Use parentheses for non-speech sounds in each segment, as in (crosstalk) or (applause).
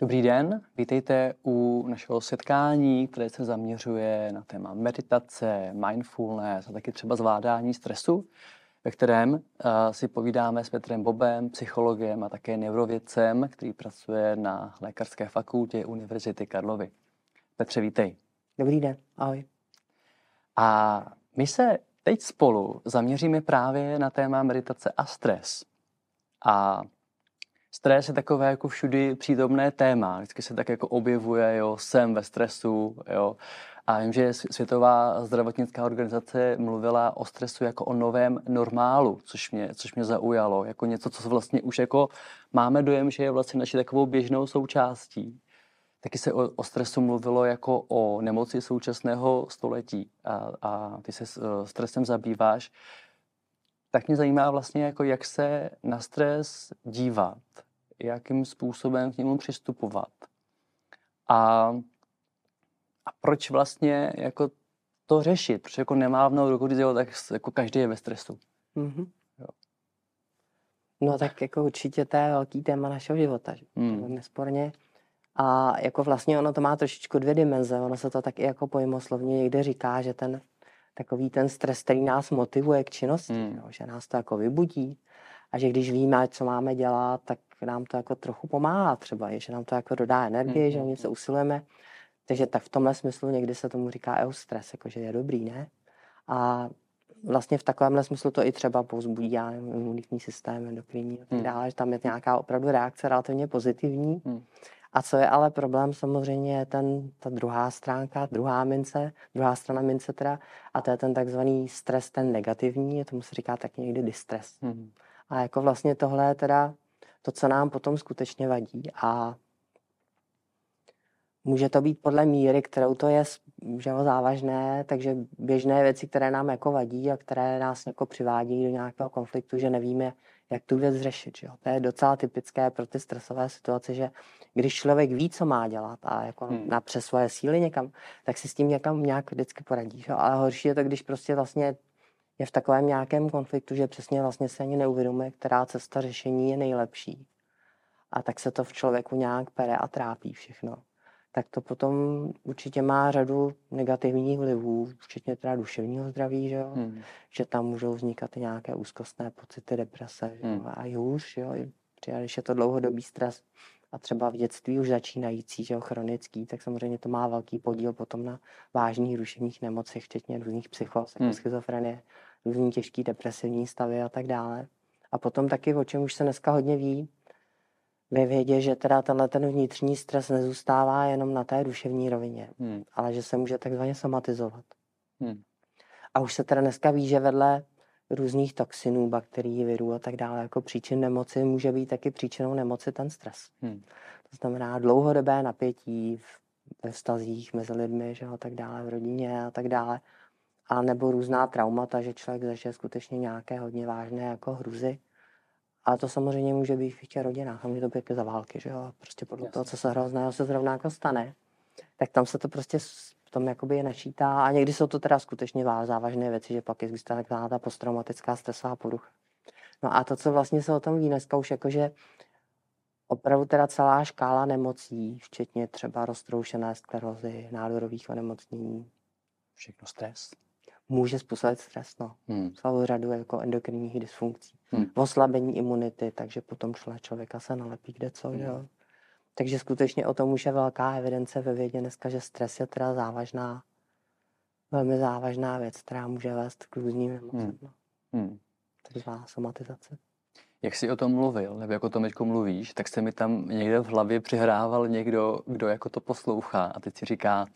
Dobrý den, vítejte u našeho setkání, které se zaměřuje na téma meditace, mindfulness a taky třeba zvládání stresu, ve kterém uh, si povídáme s Petrem Bobem, psychologem a také neurovědcem, který pracuje na Lékařské fakultě Univerzity Karlovy. Petře, vítej. Dobrý den, ahoj. A my se teď spolu zaměříme právě na téma meditace a stres. A Stres je takové jako všudy přítomné téma. Vždycky se tak jako objevuje, jo, jsem ve stresu, jo. A vím, že Světová zdravotnická organizace mluvila o stresu jako o novém normálu, což mě, což mě zaujalo. Jako něco, co vlastně už jako máme dojem, že je vlastně naší takovou běžnou součástí. Taky se o, o stresu mluvilo jako o nemoci současného století a, a ty se uh, stresem zabýváš. Tak mě zajímá vlastně, jako jak se na stres dívat jakým způsobem k němu přistupovat. A, a proč vlastně jako to řešit? Protože jako nemávnou ruku, když tak jako každý je ve stresu. Mm-hmm. Jo. No tak jako určitě to je velký téma našeho života, mm. nesporně. A jako vlastně ono to má trošičku dvě dimenze. Ono se to tak i jako pojmoslovně někde říká, že ten takový ten stres, který nás motivuje k činnosti, mm. jo, že nás to jako vybudí a že když víme, co máme dělat, tak nám to jako trochu pomáhá třeba, že nám to jako dodá energii, mm-hmm. že o něco usilujeme. Takže tak v tomhle smyslu někdy se tomu říká eustres, jako že je dobrý, ne? A vlastně v takovémhle smyslu to i třeba povzbudí já nevím, imunitní systém, endokrinní a tak hmm. dále, že tam je nějaká opravdu reakce relativně pozitivní. Hmm. A co je ale problém samozřejmě je ten, ta druhá stránka, druhá mince, druhá strana mince teda, a to je ten takzvaný stres, ten negativní, tomu se říká tak někdy distres. Hmm. A jako vlastně tohle je teda to, co nám potom skutečně vadí. A může to být podle míry, kterou to je že jo, závažné, takže běžné věci, které nám jako vadí a které nás jako přivádí do nějakého konfliktu, že nevíme, jak tu věc řešit. Že jo. To je docela typické pro ty stresové situace, že když člověk ví, co má dělat a jako hmm. na přes svoje síly někam, tak si s tím někam nějak vždycky poradí. Že? Ale horší je to, když prostě vlastně je v takovém nějakém konfliktu, že přesně vlastně se ani neuvědomuje, která cesta řešení je nejlepší. A tak se to v člověku nějak pere a trápí všechno. Tak to potom určitě má řadu negativních vlivů, včetně teda duševního zdraví, že, jo? Hmm. že tam můžou vznikat i nějaké úzkostné pocity, deprese že jo? Hmm. a hůř, jo? když je to dlouhodobý stres a třeba v dětství už začínající, že jo, chronický, tak samozřejmě to má velký podíl potom na vážných duševních nemocech, včetně různých psychos, jako hmm. schizofrenie, různý těžký depresivní stavy a tak dále. A potom taky, o čem už se dneska hodně ví, ve vědě, že teda tenhle ten vnitřní stres nezůstává jenom na té duševní rovině, hmm. ale že se může takzvaně somatizovat. Hmm. A už se teda dneska ví, že vedle různých toxinů, bakterií, virů a tak dále, jako příčin nemoci může být taky příčinou nemoci ten stres. Hmm. To znamená dlouhodobé napětí v, ve vztazích mezi lidmi, že a tak dále, v rodině a tak dále a nebo různá traumata, že člověk zažije skutečně nějaké hodně vážné jako hruzy. A to samozřejmě může být v těch rodinách, a může to být za války, že jo, prostě podle Jasně. toho, co se hrozného se zrovna jako stane, tak tam se to prostě v tom jakoby je načítá a někdy jsou to teda skutečně závažné věci, že pak existuje taková ta posttraumatická stresová porucha. No a to, co vlastně se o tom ví dneska už jakože opravdu teda celá škála nemocí, včetně třeba roztroušené sklerozy, nádorových onemocnění. Všechno stres může způsobit stres, no. Hmm. Celou řadu jako endokrinních dysfunkcí. Hmm. Oslabení imunity, takže potom člověk člověka se nalepí kde co, hmm. jo. Takže skutečně o tom už je velká evidence ve vědě dneska, že stres je teda závažná, velmi závažná věc, která může vést k různým nemocem. Hmm. No. Hmm. Takzvaná somatizace. Jak jsi o tom mluvil, nebo jak o tom teďko mluvíš, tak se mi tam někde v hlavě přihrával někdo, kdo jako to poslouchá a teď si říká,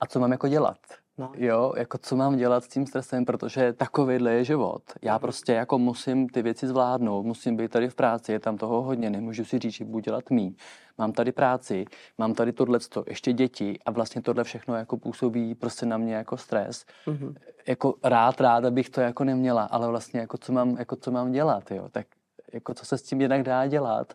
a co mám jako dělat? No. Jo, jako co mám dělat s tím stresem, protože takovýhle je život. Já mhm. prostě jako musím ty věci zvládnout, musím být tady v práci, je tam toho hodně, nemůžu si říct, že budu dělat mý. Mám tady práci, mám tady tohleto, ještě děti a vlastně tohle všechno jako působí prostě na mě jako stres. Mm-hmm. Jako rád, rád, abych to jako neměla, ale vlastně jako co mám, jako co mám dělat, jo. Tak jako co se s tím jednak dá dělat.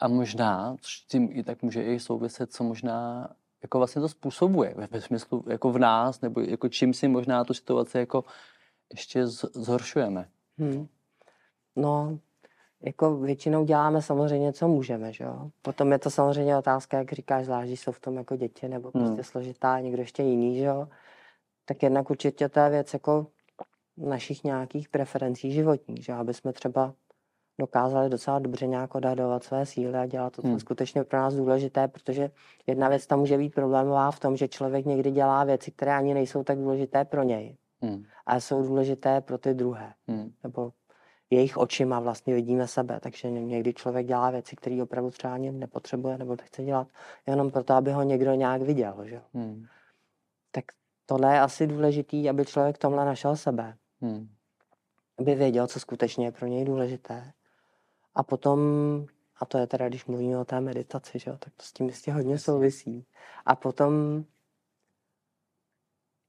A možná, což s tím i tak může i souviset, co možná jako vlastně to způsobuje ve, smyslu jako v nás, nebo jako čím si možná tu situaci jako ještě zhoršujeme. Hmm. No, jako většinou děláme samozřejmě, co můžeme, že jo. Potom je to samozřejmě otázka, jak říkáš, zvlášť, jsou v tom jako děti nebo Hmm. prostě složitá, někdo ještě jiný, že jo. Tak jednak určitě to je věc jako našich nějakých preferencí životních, že jo, aby jsme třeba dokázali docela dobře nějak odhadovat své síly a dělat to, co je Hmm. skutečně pro nás důležité, protože jedna věc tam může být problémová v tom, že člověk někdy dělá věci, které ani nejsou tak důležité pro něj, Hmm. ale jsou důležité pro ty druhé Hmm. nebo jejich očima vlastně vidíme sebe, takže ně- někdy člověk dělá věci, které opravdu třeba ani nepotřebuje nebo nechce dělat, jenom proto, aby ho někdo nějak viděl, že? Hmm. Tak tohle je asi důležitý, aby člověk tomhle našel sebe, Hmm. aby věděl, co skutečně je pro něj důležité. A potom, a to je teda, když mluvíme o té meditaci, že jo, tak to s tím jistě hodně souvisí. A potom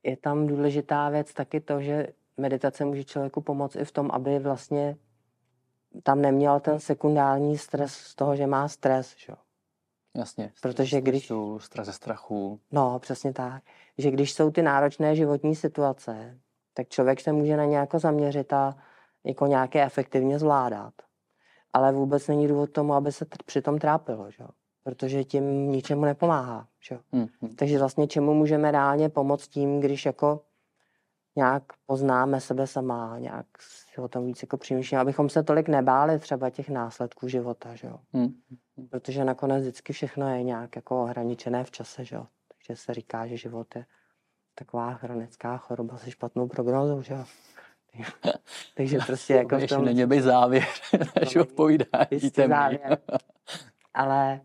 je tam důležitá věc taky to, že meditace může člověku pomoct i v tom, aby vlastně tam neměl ten sekundární stres z toho, že má stres, že? jo. Jasně. Protože když- Stresu, Stres ze strachu. No, přesně tak. Že když jsou ty náročné životní situace, tak člověk se může na ně jako zaměřit a jako nějaké efektivně zvládat. Ale vůbec není důvod tomu, aby se přitom trápilo, že? Protože tím ničemu nepomáhá. Že? jo. Hmm. Hmm. Takže vlastně čemu můžeme reálně pomoct tím, když jako nějak poznáme sebe sama, nějak si o tom víc jako přemýšlíme, abychom se tolik nebáli třeba těch následků života, že jo. Hmm. Protože nakonec vždycky všechno je nějak jako ohraničené v čase, že jo. Takže se říká, že život je taková chronická choroba se špatnou prognózou, že jo. (laughs) Takže prostě jako v Ještě tom není by závěr (laughs) (laughs) našeho není povídání. jistý temný. závěr. Ale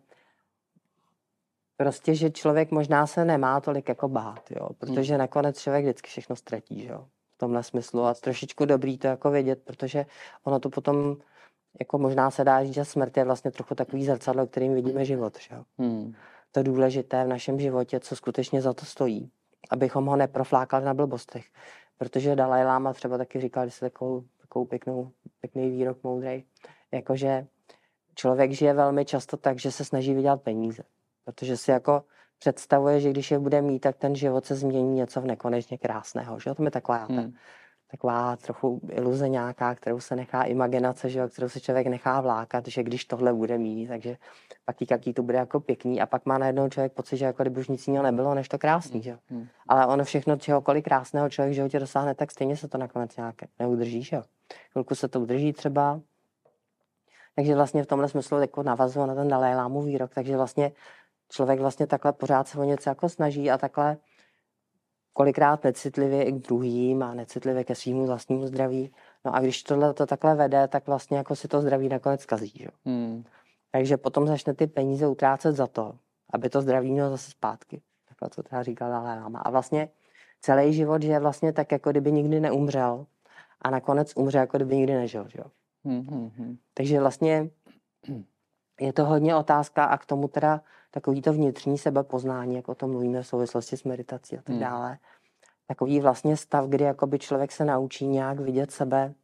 prostě, že člověk možná se nemá tolik jako bát, jo, protože nakonec člověk vždycky všechno ztratí, jo, v tomhle smyslu a trošičku dobrý to jako vědět, protože ono to potom, jako možná se dá říct, že smrt je vlastně trochu takový zrcadlo, kterým vidíme život, že jo. Hmm. To důležité v našem životě, co skutečně za to stojí, abychom ho neproflákali na blbostech, protože Dalai Lama třeba taky říkal, že si takovou, takovou pěknou, pěkný výrok moudrej, jakože člověk žije velmi často tak, že se snaží vydělat peníze. Protože si jako představuje, že když je bude mít, tak ten život se změní něco v nekonečně krásného. Že? jo? To je taková. Hmm. Taková trochu iluze nějaká, kterou se nechá imaginace, že? jo? kterou se člověk nechá vlákat, že když tohle bude mít, takže pak tí, jaký to bude jako pěkný a pak má najednou člověk pocit, že jako kdyby už nic jiného nebylo, než to krásný. Že? jo? Hmm. Ale ono všechno, čehokoliv krásného člověk v životě dosáhne, tak stejně se to nakonec nějak neudrží. Že? jo? Chvilku se to udrží třeba, takže vlastně v tomhle smyslu jako navazuje na ten Dalai Lámu výrok, takže vlastně člověk vlastně takhle pořád se o něco jako snaží a takhle kolikrát necitlivě i k druhým a necitlivě ke svýmu vlastnímu zdraví. No a když tohle to takhle vede, tak vlastně jako si to zdraví nakonec kazí. Že? jo. Hmm. Takže potom začne ty peníze utrácet za to, aby to zdraví mělo zase zpátky. Takhle to teda říkal Dalai Lama. A vlastně celý život je vlastně tak, jako kdyby nikdy neumřel a nakonec umře, jako kdyby nikdy nežil. Že? jo. Hmm. Hmm. Hmm. Takže vlastně je to hodně otázka a k tomu teda takový to vnitřní sebepoznání, jak o tom mluvíme v souvislosti s meditací a tak Hmm. dále. Takový vlastně stav, kdy jakoby člověk se naučí nějak vidět sebe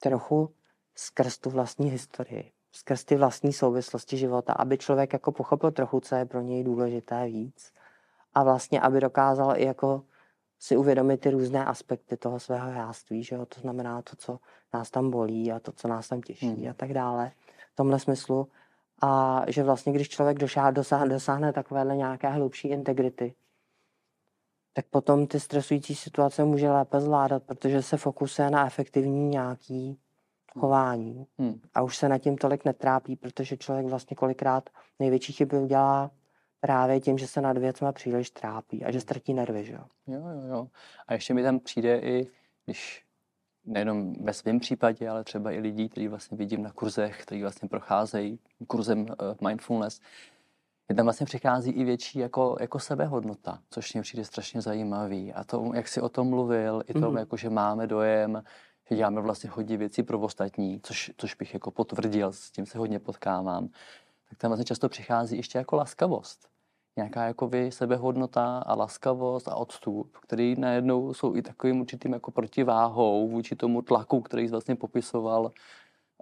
trochu skrz tu vlastní historii, skrz ty vlastní souvislosti života, aby člověk jako pochopil trochu, co je pro něj důležité víc a vlastně, aby dokázal i jako si uvědomit ty různé aspekty toho svého jáství, že jo? to znamená to, co nás tam bolí a to, co nás tam těší Hmm. a tak dále, tomhle smyslu. A že vlastně, když člověk dosáhne, dosáhne, dosáhne takovéhle nějaké hlubší integrity, tak potom ty stresující situace může lépe zvládat, protože se fokusuje na efektivní nějaký chování Hmm. a už se nad tím tolik netrápí, protože člověk vlastně kolikrát největší chyby udělá právě tím, že se nad věcma příliš trápí a že ztratí nervy, že jo. Jo, jo, jo. A ještě mi tam přijde i, když nejenom ve svém případě, ale třeba i lidí, kteří vlastně vidím na kurzech, kteří vlastně procházejí kurzem uh, mindfulness, je tam vlastně přichází i větší jako, jako sebehodnota, což mě přijde strašně zajímavý. A to, jak jsi o tom mluvil, i to, Mhm. mm. jako, že máme dojem, že děláme vlastně hodně věcí pro ostatní, což, což bych jako potvrdil, s tím se hodně potkávám, tak tam vlastně často přichází ještě jako laskavost. Nějaká jako vy sebehodnota a laskavost a odstup, který najednou jsou i takovým určitým jako protiváhou vůči tomu tlaku, který jsi vlastně popisoval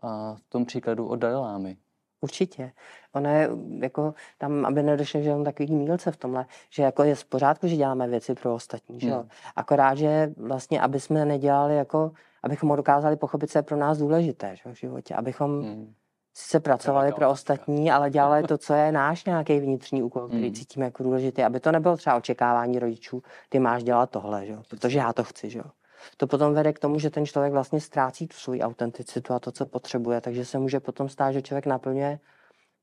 a v tom příkladu od Dalilámy. Určitě. Ono je jako tam, aby nedošlo že jenom takový mílce v tomhle, že jako je v pořádku, že děláme věci pro ostatní, že jo. Hmm. Akorát, že vlastně, aby jsme nedělali jako, abychom dokázali pochopit, co je pro nás důležité že, v životě, abychom Hmm. Sice pracovali pro ostatní, ale dělali to, co je náš nějaký vnitřní úkol, který Hmm. cítíme jako důležitý, aby to nebylo třeba očekávání rodičů, ty máš dělat tohle, že? jo, protože já to chci. Že? jo. To potom vede k tomu, že ten člověk vlastně ztrácí tu svoji autenticitu a to, co potřebuje, takže se může potom stát, že člověk naplňuje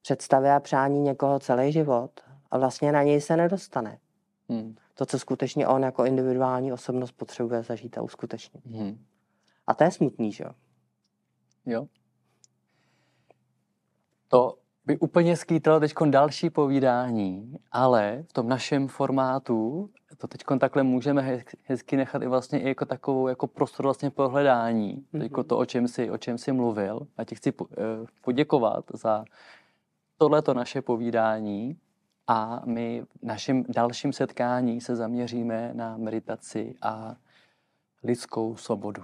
představy a přání někoho celý život a vlastně na něj se nedostane. Hmm. To, co skutečně on jako individuální osobnost potřebuje zažít a uskutečnit. Hmm. A to je smutný, že jo? Jo. To by úplně skýtalo teď další povídání, ale v tom našem formátu to teď takhle můžeme hez- hezky nechat i vlastně i jako takovou jako prostor vlastně pohledání. Mm-hmm. Mhm. to, o čem jsi, o čem jsi mluvil. A ti chci eh, poděkovat za tohleto naše povídání a my v našem dalším setkání se zaměříme na meditaci a lidskou svobodu.